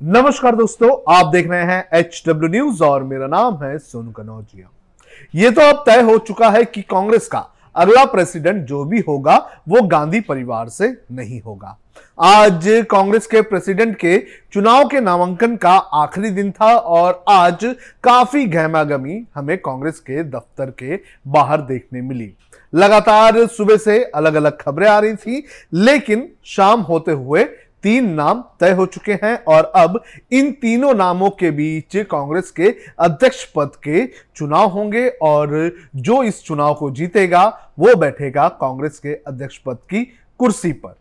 नमस्कार दोस्तों, आप देख रहे हैं एच डब्ल्यू न्यूज़ और मेरा नाम है सोनू कनौजिया। ये तो अब तय हो चुका है कि कांग्रेस का अगला प्रेसिडेंट जो भी होगा, वो गांधी परिवार से नहीं होगा। आज कांग्रेस के प्रेसिडेंट के चुनाव के नामांकन का आखिरी दिन था और आज काफ़ी गहमागमी हमें कांग्रेस के दफ्तर के बाहर देखने मिली। लगातार सुबह से अलग अलग खबरें आ रही थी, लेकिन शाम होते हुए तीन नाम तय हो चुके हैं और अब इन तीनों नामों के बीच कांग्रेस के अध्यक्ष पद के चुनाव होंगे और जो इस चुनाव को जीतेगा, वो बैठेगा कांग्रेस के अध्यक्ष पद की कुर्सी पर।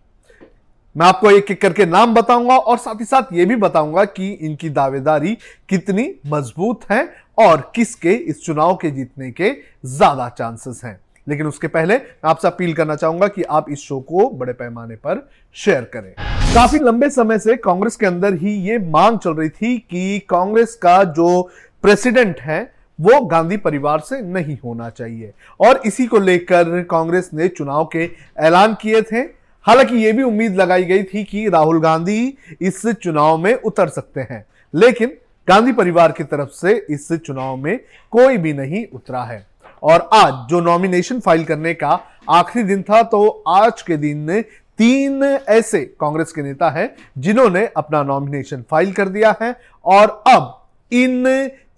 मैं आपको एक एक करके नाम बताऊँगा और साथ ही साथ ये भी बताऊँगा कि इनकी दावेदारी कितनी मज़बूत है और किसके इस चुनाव के जीतने के ज़्यादा चांसेस हैं। लेकिन उसके पहले आपसे अपील करना चाहूँगा कि आप इस शो को बड़े पैमाने पर शेयर करें। काफ़ी लंबे समय से कांग्रेस के अंदर ही ये मांग चल रही थी कि कांग्रेस का जो प्रेसिडेंट है, वो गांधी परिवार से नहीं होना चाहिए। और इसी को लेकर कांग्रेस ने चुनाव के ऐलान किए थे। हालाँकि यह भी उम्मीद लगाई गई थी कि राहुल गांधी इस चुनाव में उतर सकते हैं। लेकिन गांधी परिवार की तरफ़ से इस चुनाव में कोई भी नहीं उतरा है। और आज जो नॉमिनेशन फ़ाइल करने का आखिरी दिन था तो आज के दिन ने तीन ऐसे कांग्रेस के नेता हैं जिन्होंने अपना नॉमिनेशन फ़ाइल कर दिया है और अब इन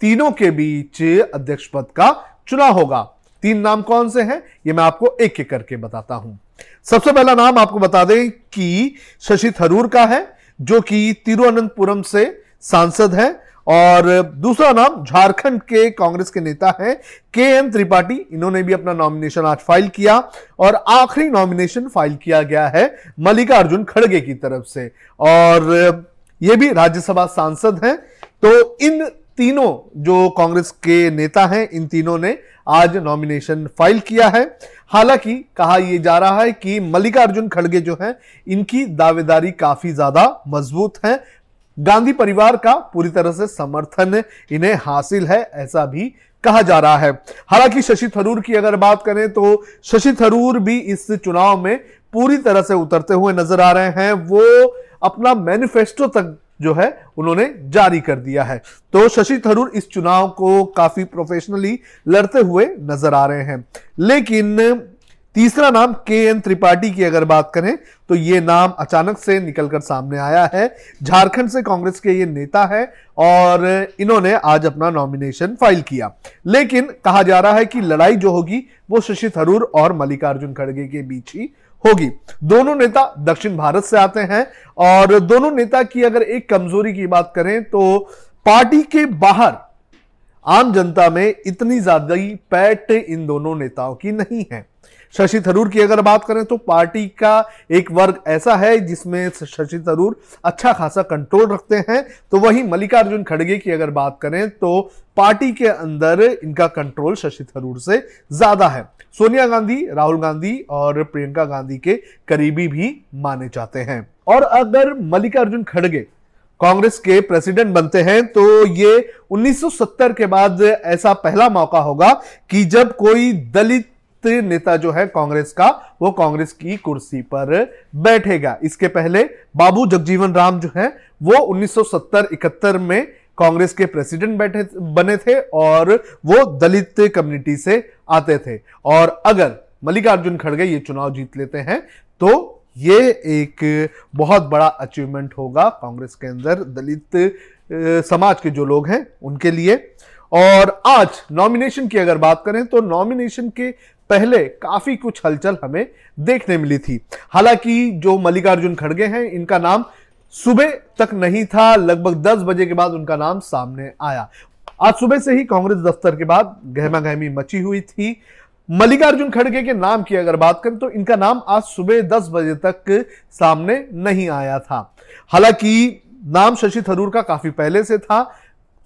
तीनों के बीच अध्यक्ष पद का चुनाव होगा। तीन नाम कौन से हैं, ये मैं आपको एक एक करके बताता हूँ। सबसे पहला नाम आपको बता दें कि शशि थरूर का है, जो कि तिरुवनंतपुरम से सांसद है। और दूसरा नाम झारखंड के कांग्रेस के नेता हैं के एम त्रिपाठी। इन्होंने भी अपना नॉमिनेशन आज फ़ाइल किया और आखिरी नॉमिनेशन फ़ाइल किया गया है मल्लिकार्जुन खड़गे की तरफ़ से। और ये भी राज्यसभा सांसद हैं। तो इन तीनों जो कांग्रेस के नेता हैं, इन तीनों ने आज नॉमिनेशन फ़ाइल किया है। हालाँकि कहा यह जा रहा है कि मल्लिकार्जुन खड़गे जो हैं, इनकी दावेदारी काफ़ी ज़्यादा मज़बूत है। गांधी परिवार का पूरी तरह से समर्थन इन्हें हासिल है, ऐसा भी कहा जा रहा है। हालाँकि शशि थरूर की अगर बात करें तो शशि थरूर भी इस चुनाव में पूरी तरह से उतरते हुए नज़र आ रहे हैं। वो अपना मैनिफेस्टो तक जो है, उन्होंने जारी कर दिया है। तो शशि थरूर इस चुनाव को काफ़ी प्रोफेशनली लड़ते हुए नज़र आ रहे हैं। लेकिन तीसरा नाम के एन त्रिपाठी की अगर बात करें तो ये नाम अचानक से निकलकर सामने आया है। झारखंड से कांग्रेस के ये नेता है और इन्होंने आज अपना नॉमिनेशन फ़ाइल किया। लेकिन कहा जा रहा है कि लड़ाई जो होगी, वो शशि थरूर और मल्लिकार्जुन खड़गे के बीच ही होगी। दोनों नेता दक्षिण भारत से आते हैं और दोनों नेता की अगर एक कमज़ोरी की बात करें तो पार्टी के बाहर आम जनता में इतनी ज़्यादा पैट इन दोनों नेताओं की नहीं है। शशि थरूर की अगर बात करें तो पार्टी का एक वर्ग ऐसा है जिसमें शशि थरूर अच्छा खासा कंट्रोल रखते हैं। तो वहीं मल्लिकार्जुन खड़गे की अगर बात करें तो पार्टी के अंदर इनका कंट्रोल शशि थरूर से ज़्यादा है। सोनिया गांधी, राहुल गांधी और प्रियंका गांधी के करीबी भी माने जाते हैं। और अगर मल्लिकार्जुन खड़गे कांग्रेस के प्रेसिडेंट बनते हैं तो ये 1970 के बाद ऐसा पहला मौका होगा कि जब कोई दलित नेता जो है कांग्रेस का, वो कांग्रेस की कुर्सी पर बैठेगा। इसके पहले बाबू जगजीवन राम जो है, वो 1970-71 में कांग्रेस के प्रेसिडेंट बैठे, बने थे और वो दलित कम्युनिटी से आते थे। और अगर मल्लिकार्जुन खड़गे ये चुनाव जीत लेते हैं तो ये एक बहुत बड़ा अचीवमेंट होगा कांग्रेस के अंदर, दलित समाज के जो लोग हैं, उनके लिए। और आज नॉमिनेशन की अगर बात करें तो नॉमिनेशन के पहले काफ़ी कुछ हलचल हमें देखने मिली थी। हालाँकि जो मल्लिकार्जुन खड़गे हैं, इनका नाम सुबह तक नहीं था, लगभग 10 बजे के बाद उनका नाम सामने आया। आज सुबह से ही कांग्रेस दफ्तर के बाद गहमा गहमी मची हुई थी। मल्लिकार्जुन खड़गे के नाम की अगर बात करें तो इनका नाम आज सुबह 10 बजे तक सामने नहीं आया था। हालाँकि नाम शशि थरूर का काफ़ी पहले से था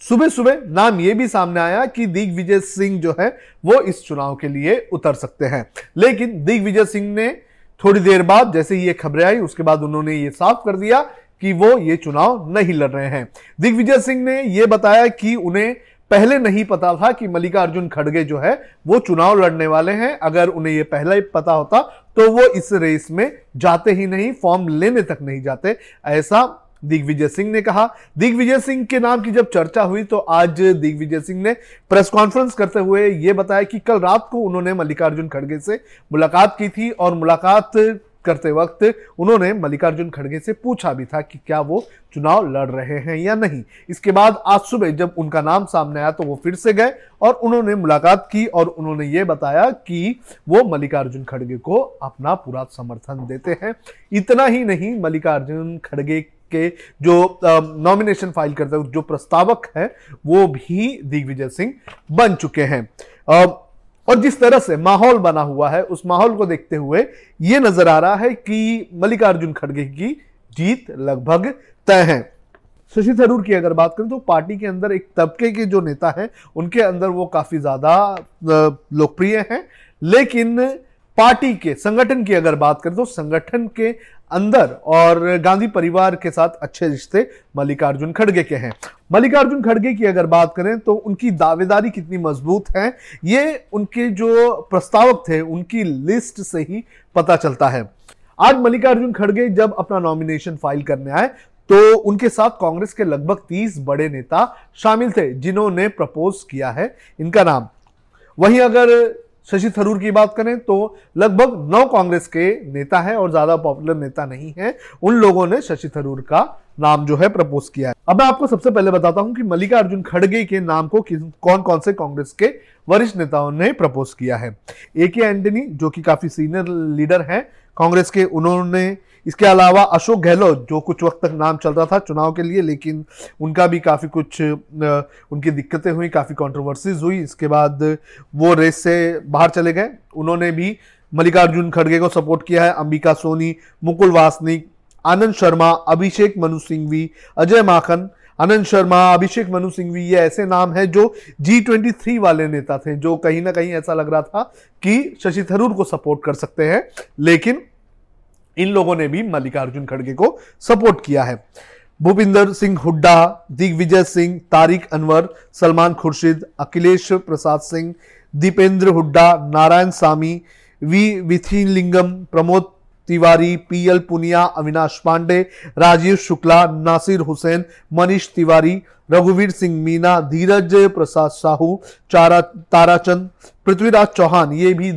सुबह सुबह नाम यह भी सामने आया कि दिग्विजय सिंह जो है, वो इस चुनाव के लिए उतर सकते हैं। लेकिन दिग्विजय सिंह ने थोड़ी देर बाद, जैसे ये खबरें आई, उसके बाद उन्होंने ये साफ़ कर दिया कि वो ये चुनाव नहीं लड़ रहे हैं। दिग्विजय सिंह ने यह बताया कि उन्हें पहले नहीं पता था कि मल्लिकार्जुन खड़गे जो है, वो चुनाव लड़ने वाले हैं। अगर उन्हें यह पहले ही पता होता तो वो इस रेस में जाते ही नहीं, फॉर्म लेने तक नहीं जाते। ऐसा दिग्विजय सिंह ने कहा। दिग्विजय सिंह के नाम की जब चर्चा हुई तो आज दिग्विजय सिंह ने प्रेस कॉन्फ्रेंस करते हुए यह बताया कि कल रात को उन्होंने मल्लिकार्जुन खड़गे से मुलाकात की थी और मुलाकात करते वक्त उन्होंने मल्लिकार्जुन खड़गे से पूछा भी था कि क्या वो चुनाव लड़ रहे हैं या नहीं। इसके बाद आज सुबह जब उनका नाम सामने आया तो वो फिर से गए और उन्होंने मुलाकात की और उन्होंने ये बताया कि वो मल्लिकार्जुन खड़गे को अपना पूरा समर्थन देते हैं। इतना ही नहीं, मल्लिकार्जुन खड़गे के जो नॉमिनेशन फ़ाइल करते जो प्रस्तावक है, वो भी दिग्विजय सिंह बन चुके हैं। और जिस तरह से माहौल बना हुआ है, उस माहौल को देखते हुए यह नज़र आ रहा है कि मल्लिकार्जुन खड़गे की जीत लगभग तय है। शशि थरूर की अगर बात करें तो पार्टी के अंदर एक तबके के जो नेता हैं, उनके अंदर वो काफ़ी ज़्यादा लोकप्रिय हैं, लेकिन पार्टी के, संगठन की अगर बात करें तो संगठन के अंदर और गांधी परिवार के साथ अच्छे रिश्ते मल्लिकार्जुन खड़गे के हैं। मल्लिकार्जुन खड़गे की अगर बात करें तो उनकी दावेदारी कितनी मज़बूत है, ये उनके जो प्रस्तावक थे, उनकी लिस्ट से ही पता चलता है। आज मल्लिकार्जुन खड़गे जब अपना नॉमिनेशन फ़ाइल करने आए तो उनके साथ कांग्रेस के लगभग 30 बड़े नेता शामिल थे, जिन्होंने प्रपोज किया है इनका नाम। वहीं अगर शशि थरूर की बात करें तो लगभग नौ कांग्रेस के नेता हैं और ज़्यादा पॉपुलर नेता नहीं है। उन लोगों ने शशि थरूर का नाम जो है प्रपोज किया है। अब मैं आपको सबसे पहले बताता हूँ कि मल्लिकार्जुन खड़गे के नाम को कौन कौन से कांग्रेस के वरिष्ठ नेताओं ने प्रपोज किया है। ए के एंटनी, जो कि काफ़ी सीनियर लीडर हैं कांग्रेस के, उन्होंने इसके अलावा अशोक गहलोत, जो कुछ वक्त तक नाम चल रहा था चुनाव के लिए, लेकिन उनका भी काफ़ी कुछ उनकी दिक्कतें हुई, काफ़ी कॉन्ट्रोवर्सीज हुई। इसके बाद वो रेस से बाहर चले गए। उन्होंने भी मल्लिकार्जुन खड़गे को सपोर्ट किया है, अंबिका सोनी, मुकुल वासनिक, आनंद शर्मा, अभिषेक मनु सिंघवी, अजय माखन। आनंद शर्मा, अभिषेक मनु सिंघवी, ये ऐसे नाम हैं जो जी ट्वेंटी थ्री वाले नेता थे, जो कहीं ना कहीं ऐसा लग रहा था कि शशि थरूर को सपोर्ट कर सकते हैं। लेकिन इन लोगों ने भी मल्लिकार्जुन खड़गे को सपोर्ट किया है। Bhupinder Singh Hooda, Digvijay Singh, Tariq Anwar, Salman Khurshid, Akhilesh Prasad Singh, Deepender Hooda, Narayanasamy, V Vaithilingam Pramod Tiwari PL Punia, Avinash Pande, Rajiv Shukla, Nasir Hussain, Manish Tewari, रघुवीर सिंह मीना, धीरज प्रसाद साहू, चारा ताराचंद, पृथ्वीराज चौहान, ये भी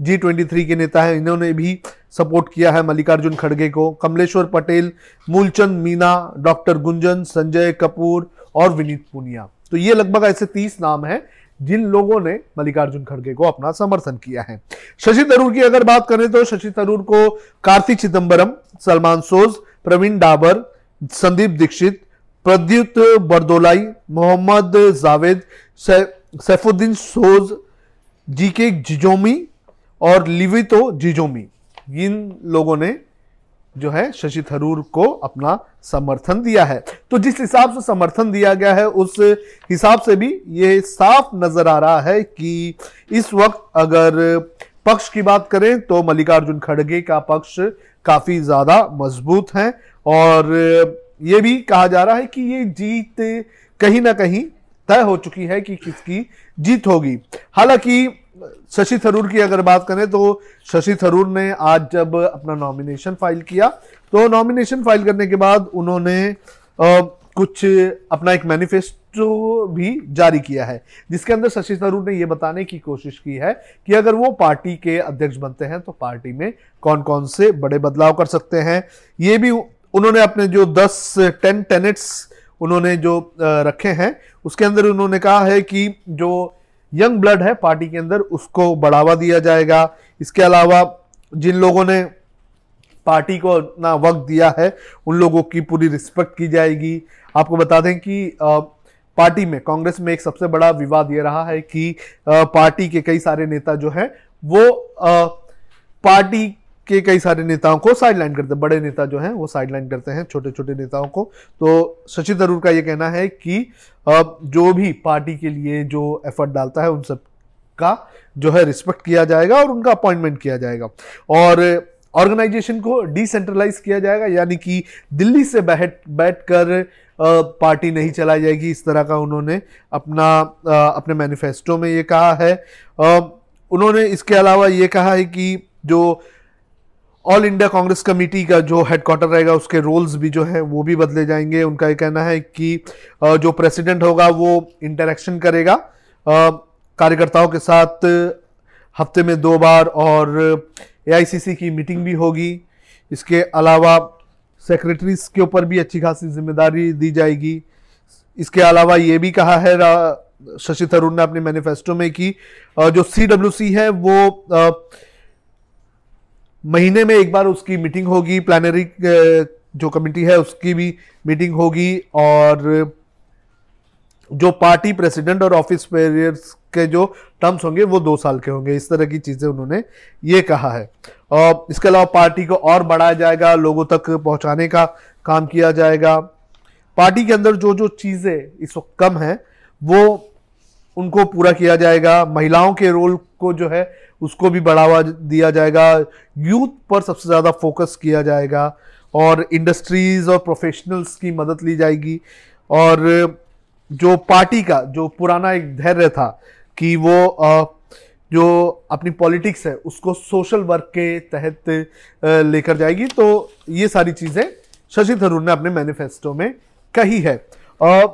जी ट्वेंटी थ्री के नेता हैं, इन्होंने भी सपोर्ट किया है मल्लिकार्जुन खड़गे को। कमलेश्वर पटेल, मूलचंद मीना, डॉक्टर गुंजन, संजय कपूर और विनीत पुनिया। तो ये लगभग ऐसे तीस नाम हैं जिन लोगों ने मल्लिकार्जुन खड़गे को अपना समर्थन किया है। शशि थरूर की अगर बात करें तो शशि थरूर को कार्तिक चिदम्बरम सलमान सोज, प्रवीण डाबर, संदीप दीक्षित, प्रद्युत बरदोलाई, मोहम्मद जावेद सैफुद्दीन सोज, जीके जिजोमी और लिवितो जिजोमी। इन लोगों ने जो है शशि थरूर को अपना समर्थन दिया है। तो जिस हिसाब से समर्थन दिया गया है, उस हिसाब से भी ये साफ़ नज़र आ रहा है कि इस वक्त अगर पक्ष की बात करें तो मल्लिकार्जुन खड़गे का पक्ष काफ़ी ज़्यादा मज़बूत है और ये भी कहा जा रहा है कि ये जीत कहीं ना कहीं तय हो चुकी है कि किसकी जीत होगी। हालाँकि शशि थरूर की अगर बात करें तो शशि थरूर ने आज जब अपना नॉमिनेशन फ़ाइल किया तो नॉमिनेशन फ़ाइल करने के बाद उन्होंने आ, कुछ अपना एक मैनिफेस्टो भी जारी किया है जिसके अंदर शशि थरूर ने यह बताने की कोशिश की है कि अगर वो पार्टी के अध्यक्ष बनते हैं तो पार्टी में कौन कौन से बड़े बदलाव कर सकते हैं। ये भी उन्होंने अपने जो 10 टेन टेनेट्स उन्होंने जो रखे हैं उसके अंदर उन्होंने कहा है कि जो यंग ब्लड है, पार्टी के अंदर उसको बढ़ावा दिया जाएगा। इसके अलावा जिन लोगों ने पार्टी को ना वक्त दिया है, उन लोगों की पूरी रिस्पेक्ट की जाएगी। आपको बता दें कि पार्टी में, कांग्रेस में एक सबसे बड़ा विवाद ये रहा है कि पार्टी के कई सारे नेता जो हैं, वो पार्टी के कई सारे नेताओं को साइडलाइन करते हैं। बड़े नेता जो हैं, वो साइडलाइन करते हैं छोटे छोटे नेताओं को। तो शशि थरूर का ये कहना है कि जो भी पार्टी के लिए जो एफर्ट डालता है, उन सब का जो है रिस्पेक्ट किया जाएगा और उनका अपॉइंटमेंट किया जाएगा। और ऑर्गेनाइजेशन को डिसेंट्रलाइज किया जाएगा, यानी कि दिल्ली से बैठ बैठ कर पार्टी नहीं चलाई जाएगी। इस तरह का उन्होंने अपना अपने मैनिफेस्टो में ये कहा है। उन्होंने इसके अलावा ये कहा है कि जो ऑल इंडिया कांग्रेस कमेटी का जो हेडक्वार्टर रहेगा, उसके रोल्स भी जो है, वो भी बदले जाएँगे। उनका ये कहना है कि जो प्रेसिडेंट होगा, वो इंटरेक्शन करेगा कार्यकर्ताओं के साथ हफ़्ते में दो बार और एआईसीसी की मीटिंग भी होगी। इसके अलावा सेक्रेटरीज के ऊपर भी अच्छी खासी ज़िम्मेदारी दी जाएगी। इसके अलावा ये भी कहा है शशि थरूर ने अपने मैनिफेस्टो में कि जो सीडब्ल्यूसी है, वो महीने में एक बार उसकी मीटिंग होगी प्लानरी जो कमेटी है उसकी भी मीटिंग होगी और जो पार्टी प्रेसिडेंट और ऑफ़िस पेरियर्स के जो टर्म्स होंगे वो दो साल के होंगे। इस तरह की चीज़ें उन्होंने ये कहा है। और इसके अलावा पार्टी को और बढ़ाया जाएगा, लोगों तक पहुँचाने का काम किया जाएगा। पार्टी के अंदर जो जो चीज़ें इस वक्त कम है, वो उनको पूरा किया जाएगा। महिलाओं के रोल को जो है उसको भी बढ़ावा दिया जाएगा। यूथ पर सबसे ज़्यादा फोकस किया जाएगा और इंडस्ट्रीज़ और प्रोफेशनल्स की मदद ली जाएगी। और जो पार्टी का, जो पुराना एक धैर्य था कि वो जो अपनी पॉलिटिक्स है, उसको सोशल वर्क के तहत लेकर जाएगी। तो ये सारी चीज़ें शशि थरूर ने अपने मैनिफेस्टो में कही है।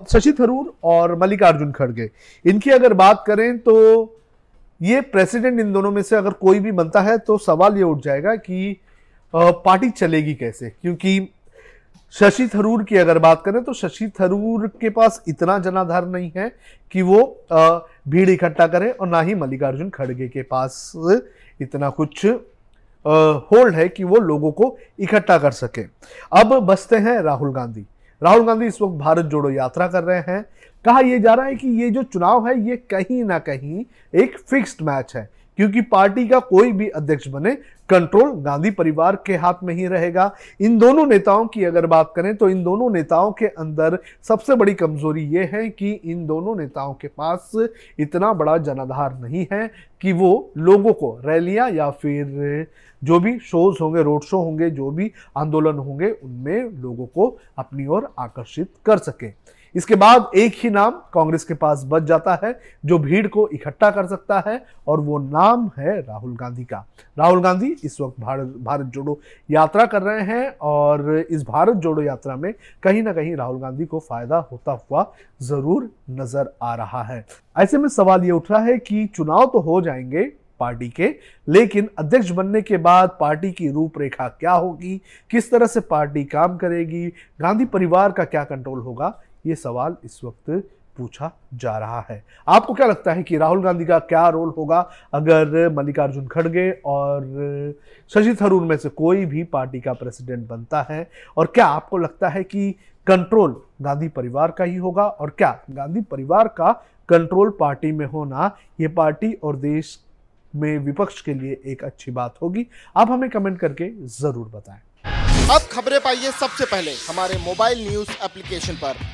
शशि थरूर और मल्लिकार्जुन खड़गे, इनकी अगर बात करें तो ये प्रेसिडेंट इन दोनों में से अगर कोई भी बनता है तो सवाल ये उठ जाएगा कि पार्टी चलेगी कैसे? क्योंकि शशि थरूर की अगर बात करें तो शशि थरूर के पास इतना जनाधार नहीं है कि वो भीड़ इकट्ठा करे और ना ही मल्लिकार्जुन खड़गे के पास इतना कुछ होल्ड है कि वो लोगों को इकट्ठा कर सके। अब बसते हैं राहुल गांधी। राहुल गांधी इस वक्त भारत जोड़ो यात्रा कर रहे हैं। कहा यह जा रहा है कि ये जो चुनाव है, ये कहीं ना कहीं एक फिक्स्ड मैच है, क्योंकि पार्टी का कोई भी अध्यक्ष बने कंट्रोल गांधी परिवार के हाथ में ही रहेगा। इन दोनों नेताओं की अगर बात करें तो इन दोनों नेताओं के अंदर सबसे बड़ी कमज़ोरी ये है कि इन दोनों नेताओं के पास इतना बड़ा जनाधार नहीं है कि वो लोगों को रैलियाँ या फिर जो भी शोज़ होंगे रोड शो होंगे, जो भी आंदोलन होंगे, उनमें लोगों को अपनी ओर आकर्षित कर सके। इसके बाद एक ही नाम कांग्रेस के पास बच जाता है, जो भीड़ को इकट्ठा कर सकता है, और वो नाम है राहुल गांधी का। राहुल गांधी इस वक्त भारत भारत जोड़ो यात्रा कर रहे हैं, और इस भारत जोड़ो यात्रा में कहीं ना कहीं राहुल गांधी को फ़ायदा होता हुआ ज़रूर नज़र आ रहा है। ऐसे में सवाल ये उठ रहा है कि चुनाव तो हो जाएँगे पार्टी के, लेकिन अध्यक्ष बनने के बाद पार्टी की रूपरेखा क्या होगी? किस तरह से पार्टी काम करेगी? गांधी परिवार का क्या कंट्रोल होगा? ये सवाल इस वक्त पूछा जा रहा है। आपको क्या लगता है कि राहुल गांधी का क्या रोल होगा अगर मल्लिकार्जुन खड़गे और शशि थरूर में से कोई भी पार्टी का प्रेसिडेंट बनता है? और क्या आपको लगता है कि कंट्रोल गांधी परिवार का ही होगा और क्या गांधी परिवार का कंट्रोल पार्टी में होना ये पार्टी और देश में विपक्ष के लिए एक अच्छी बात होगी? आप हमें कमेंट करके ज़रूर बताएँ। अब खबरें पाइए सबसे पहले हमारे मोबाइल न्यूज़ एप्लीकेशन पर।